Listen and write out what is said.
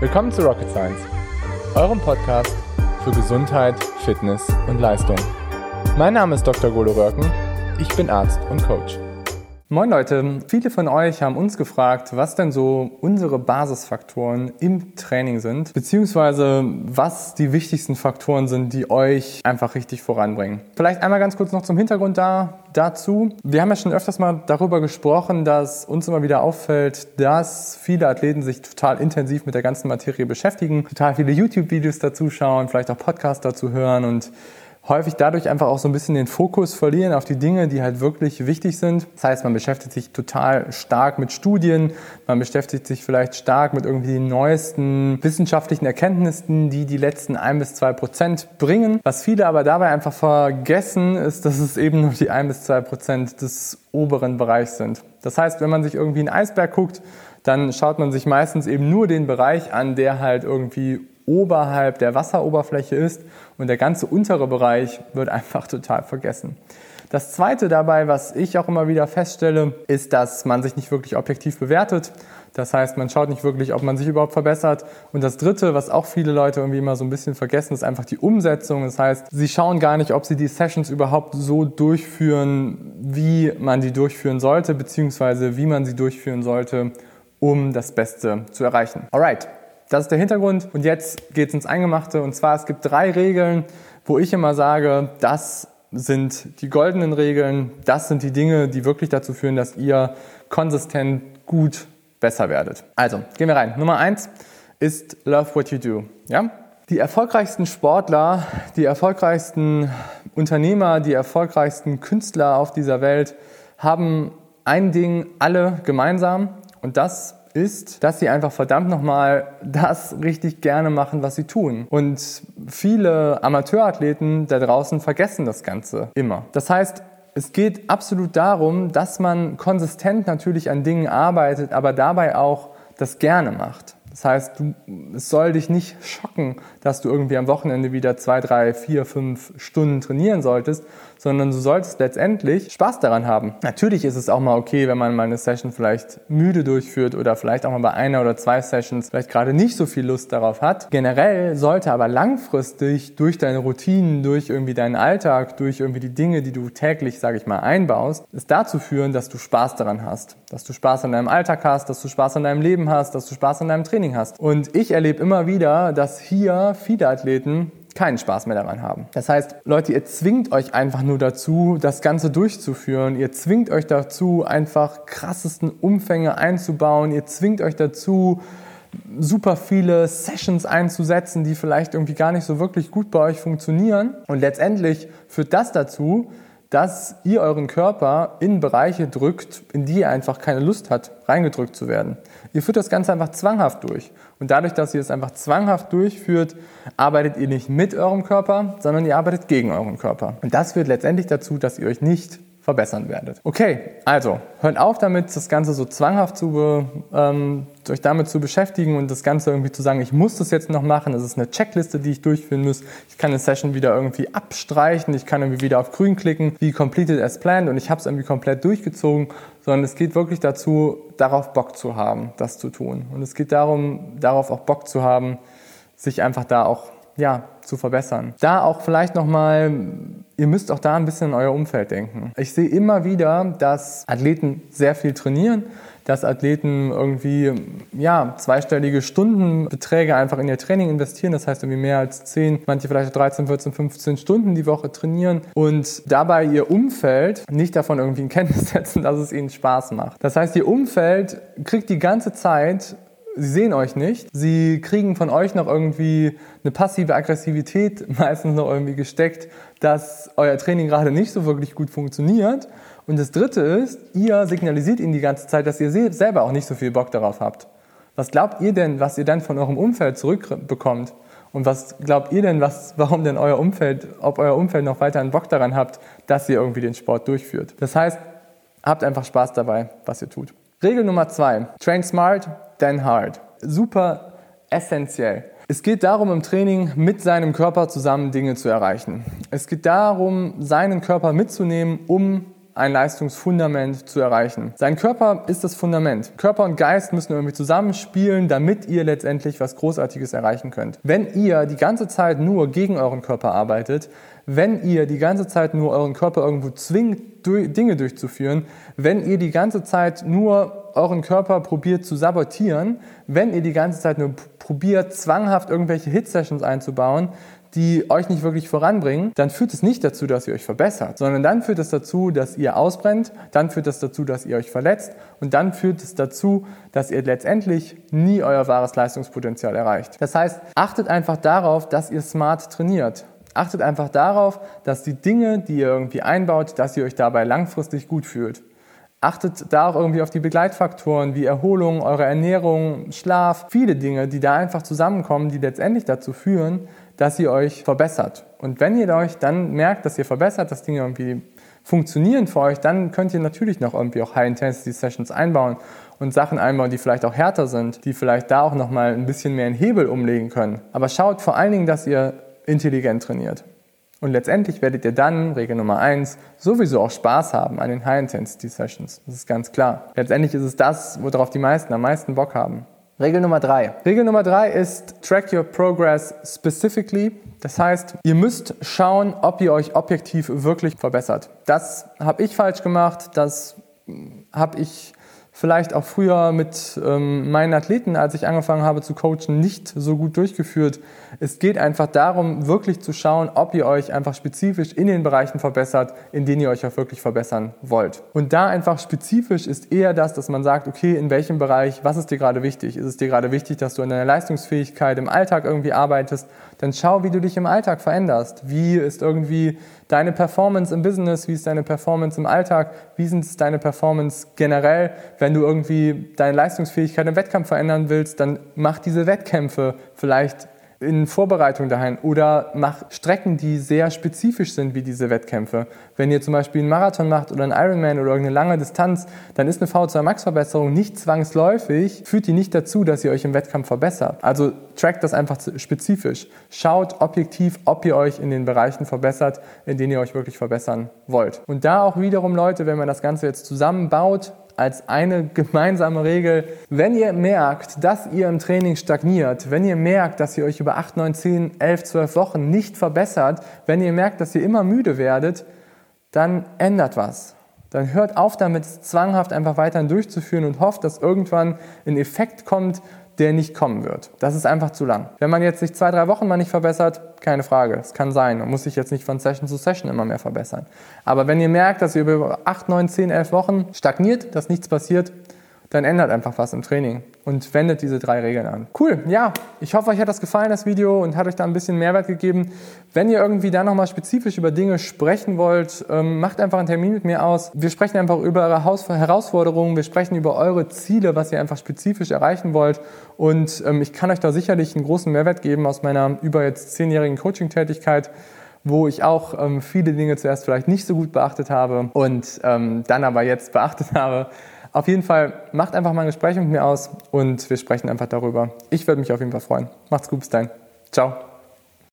Willkommen zu Rocket Science, eurem Podcast für Gesundheit, Fitness und Leistung. Mein Name ist Dr. Golo Röhrken, ich bin Arzt und Coach. Moin Leute, viele von euch haben uns gefragt, was denn so unsere Basisfaktoren im Training sind, beziehungsweise was die wichtigsten Faktoren sind, die euch einfach richtig voranbringen. Vielleicht einmal ganz kurz noch zum Hintergrund da, dazu. Wir haben ja schon öfters mal darüber gesprochen, dass uns immer wieder auffällt, dass viele Athleten sich total intensiv mit der ganzen Materie beschäftigen, total viele YouTube-Videos dazu schauen, vielleicht auch Podcasts dazu hören und häufig dadurch einfach auch so ein bisschen den Fokus verlieren auf die Dinge, die halt wirklich wichtig sind. Das heißt, man beschäftigt sich total stark mit Studien, man beschäftigt sich vielleicht stark mit irgendwie den neuesten wissenschaftlichen Erkenntnissen, die die letzten ein bis zwei Prozent bringen. Was viele aber dabei einfach vergessen, ist, dass es eben nur die ein bis zwei Prozent des oberen Bereichs sind. Das heißt, wenn man sich irgendwie einen Eisberg guckt, dann schaut man sich meistens eben nur den Bereich an, der halt irgendwie oberhalb der Wasseroberfläche ist und der ganze untere Bereich wird einfach total vergessen. Das zweite dabei, was ich auch immer wieder feststelle, ist, dass man sich nicht wirklich objektiv bewertet. Das heißt, man schaut nicht wirklich, ob man sich überhaupt verbessert. Und das dritte, was auch viele Leute irgendwie immer so ein bisschen vergessen, ist einfach die Umsetzung. Das heißt, sie schauen gar nicht, ob sie die Sessions überhaupt so durchführen, wie man die durchführen sollte, beziehungsweise wie man sie durchführen sollte, um das Beste zu erreichen. Alright, das ist der Hintergrund. Und jetzt geht es ins Eingemachte. Und zwar, es gibt drei Regeln, wo ich immer sage, das sind die goldenen Regeln. Das sind die Dinge, die wirklich dazu führen, dass ihr konsistent gut besser werdet. Also, gehen wir rein. Nummer eins ist Love what you do. Ja? Die erfolgreichsten Sportler, die erfolgreichsten Unternehmer, die erfolgreichsten Künstler auf dieser Welt haben ein Ding alle gemeinsam und das ist, dass sie einfach verdammt nochmal das richtig gerne machen, was sie tun. Und viele Amateurathleten da draußen vergessen das Ganze immer. Das heißt, es geht absolut darum, dass man konsistent natürlich an Dingen arbeitet, aber dabei auch das gerne macht. Das heißt, du, es soll dich nicht schocken, dass du irgendwie am Wochenende wieder zwei, drei, vier, fünf Stunden trainieren solltest, sondern du solltest letztendlich Spaß daran haben. Natürlich ist es auch mal okay, wenn man mal eine Session vielleicht müde durchführt oder vielleicht auch mal bei einer oder zwei Sessions vielleicht gerade nicht so viel Lust darauf hat. Generell sollte aber langfristig durch deine Routinen, durch irgendwie deinen Alltag, durch irgendwie die Dinge, die du täglich, sage ich mal, einbaust, es dazu führen, dass du Spaß daran hast, dass du Spaß an deinem Alltag hast, dass du Spaß an deinem Leben hast, dass du Spaß an deinem Training Training hast. Und ich erlebe immer wieder, dass hier viele Athleten keinen Spaß mehr daran haben. Das heißt, Leute, ihr zwingt euch einfach nur dazu, das Ganze durchzuführen. Ihr zwingt euch dazu, einfach krassesten Umfänge einzubauen. Ihr zwingt euch dazu, super viele Sessions einzusetzen, die vielleicht irgendwie gar nicht so wirklich gut bei euch funktionieren. Und letztendlich führt das dazu, dass ihr euren Körper in Bereiche drückt, in die ihr einfach keine Lust hat, reingedrückt zu werden. Ihr führt das Ganze einfach zwanghaft durch. Und dadurch, dass ihr es einfach zwanghaft durchführt, arbeitet ihr nicht mit eurem Körper, sondern ihr arbeitet gegen euren Körper. Und das führt letztendlich dazu, dass ihr euch nicht verbessern werdet. Okay, also hört auf damit, das Ganze so zwanghaft zu, ähm, euch damit zu beschäftigen und das Ganze irgendwie zu sagen, ich muss das jetzt noch machen, es ist eine Checkliste, die ich durchführen muss. Ich kann eine Session wieder irgendwie abstreichen, ich kann irgendwie wieder auf grün klicken, wie completed as planned und ich habe es irgendwie komplett durchgezogen, sondern es geht wirklich dazu, darauf Bock zu haben, das zu tun. Und es geht darum, darauf auch Bock zu haben, sich einfach da auch ja, zu verbessern. Da auch vielleicht nochmal, ihr müsst auch da ein bisschen in euer Umfeld denken. Ich sehe immer wieder, dass Athleten sehr viel trainieren, dass Athleten irgendwie ja, zweistellige Stundenbeträge einfach in ihr Training investieren. Das heißt irgendwie mehr als 10, manche vielleicht 13, 14, 15 Stunden die Woche trainieren und dabei ihr Umfeld nicht davon irgendwie in Kenntnis setzen, dass es ihnen Spaß macht. Das heißt, ihr Umfeld kriegt die ganze Zeit Sie sehen euch nicht. Sie kriegen von euch noch irgendwie eine passive Aggressivität meistens noch irgendwie gesteckt, dass euer Training gerade nicht so wirklich gut funktioniert. Und das Dritte ist, ihr signalisiert ihnen die ganze Zeit, dass ihr selber auch nicht so viel Bock darauf habt. Was glaubt ihr denn, was ihr dann von eurem Umfeld zurückbekommt? Und was glaubt ihr denn, was, warum denn euer Umfeld, ob euer Umfeld noch weiter einen Bock daran habt, dass ihr irgendwie den Sport durchführt? Das heißt, habt einfach Spaß dabei, was ihr tut. Regel Nummer zwei. Train smart, then hard. Super essentiell. Es geht darum, im Training mit seinem Körper zusammen Dinge zu erreichen. Es geht darum, seinen Körper mitzunehmen, um ein Leistungsfundament zu erreichen. Sein Körper ist das Fundament. Körper und Geist müssen irgendwie zusammenspielen, damit ihr letztendlich was Großartiges erreichen könnt. Wenn ihr die ganze Zeit nur gegen euren Körper arbeitet, wenn ihr die ganze Zeit nur euren Körper irgendwo zwingt, Dinge durchzuführen, wenn ihr die ganze Zeit nur euren Körper probiert zu sabotieren, wenn ihr die ganze Zeit nur probiert, zwanghaft irgendwelche Hit-Sessions einzubauen, die euch nicht wirklich voranbringen, dann führt es nicht dazu, dass ihr euch verbessert, sondern dann führt es dazu, dass ihr ausbrennt, dann führt es dazu, dass ihr euch verletzt und dann führt es dazu, dass ihr letztendlich nie euer wahres Leistungspotenzial erreicht. Das heißt, achtet einfach darauf, dass ihr smart trainiert. Achtet einfach darauf, dass die Dinge, die ihr irgendwie einbaut, dass ihr euch dabei langfristig gut fühlt. Achtet da auch irgendwie auf die Begleitfaktoren wie Erholung, eure Ernährung, Schlaf, viele Dinge, die da einfach zusammenkommen, die letztendlich dazu führen, dass ihr euch verbessert. Und wenn ihr euch dann merkt, dass ihr verbessert, dass Dinge irgendwie funktionieren für euch, dann könnt ihr natürlich noch irgendwie auch High-Intensity-Sessions einbauen und Sachen einbauen, die vielleicht auch härter sind, die vielleicht da auch nochmal ein bisschen mehr in Hebel umlegen können. Aber schaut vor allen Dingen, dass ihr intelligent trainiert. Und letztendlich werdet ihr dann, Regel Nummer eins, sowieso auch Spaß haben an den High-Intensity-Sessions. Das ist ganz klar. Letztendlich ist es das, worauf die meisten am meisten Bock haben. Regel Nummer drei. Regel Nummer drei ist Track your progress specifically. Das heißt, ihr müsst schauen, ob ihr euch objektiv wirklich verbessert. Das habe ich falsch gemacht, das habe ich vielleicht auch früher mit ähm, meinen Athleten, als ich angefangen habe zu coachen, nicht so gut durchgeführt. Es geht einfach darum, wirklich zu schauen, ob ihr euch einfach spezifisch in den Bereichen verbessert, in denen ihr euch auch wirklich verbessern wollt. Und da einfach spezifisch ist eher das, dass man sagt, okay, in welchem Bereich, was ist dir gerade wichtig? Ist es dir gerade wichtig, dass du an deiner Leistungsfähigkeit im Alltag irgendwie arbeitest? Dann schau, wie du dich im Alltag veränderst. Wie ist irgendwie deine Performance im Business? Wie ist deine Performance im Alltag? Wie ist deine Performance generell? Wenn du irgendwie deine Leistungsfähigkeit im Wettkampf verändern willst, dann mach diese Wettkämpfe vielleicht in Vorbereitung dahin oder mach Strecken, die sehr spezifisch sind wie diese Wettkämpfe. Wenn ihr zum Beispiel einen Marathon macht oder einen Ironman oder irgendeine lange Distanz, dann ist eine V2 Max Verbesserung nicht zwangsläufig, führt die nicht dazu, dass ihr euch im Wettkampf verbessert. Also trackt das einfach spezifisch. Schaut objektiv, ob ihr euch in den Bereichen verbessert, in denen ihr euch wirklich verbessern wollt. Und da auch wiederum Leute, wenn man das Ganze jetzt zusammenbaut, als eine gemeinsame Regel, wenn ihr merkt, dass ihr im Training stagniert, wenn ihr merkt, dass ihr euch über 8, 9, 10, 11, 12 Wochen nicht verbessert, wenn ihr merkt, dass ihr immer müde werdet, dann ändert was. Dann hört auf damit, zwanghaft einfach weiterhin durchzuführen und hofft, dass irgendwann ein Effekt kommt, der nicht kommen wird. Das ist einfach zu lang. Wenn man jetzt sich zwei, drei Wochen mal nicht verbessert, keine Frage, es kann sein. Man muss sich jetzt nicht von Session zu Session immer mehr verbessern. Aber wenn ihr merkt, dass ihr über acht, neun, zehn, elf Wochen stagniert, dass nichts passiert, dann ändert einfach was im Training und wendet diese drei Regeln an. Cool, ja, ich hoffe, euch hat das gefallen, das Video, und hat euch da ein bisschen Mehrwert gegeben. Wenn ihr irgendwie da nochmal spezifisch über Dinge sprechen wollt, ähm, macht einfach einen Termin mit mir aus. Wir sprechen einfach über eure Herausforderungen, wir sprechen über eure Ziele, was ihr einfach spezifisch erreichen wollt. Und ähm, ich kann euch da sicherlich einen großen Mehrwert geben aus meiner über jetzt zehnjährigen Coaching-Tätigkeit wo ich auch ähm, viele Dinge zuerst vielleicht nicht so gut beachtet habe und ähm, dann aber jetzt beachtet habe. Auf jeden Fall, macht einfach mal ein Gespräch mit mir aus und wir sprechen einfach darüber. Ich würde mich auf jeden Fall freuen. Macht's gut, bis dahin. Ciao.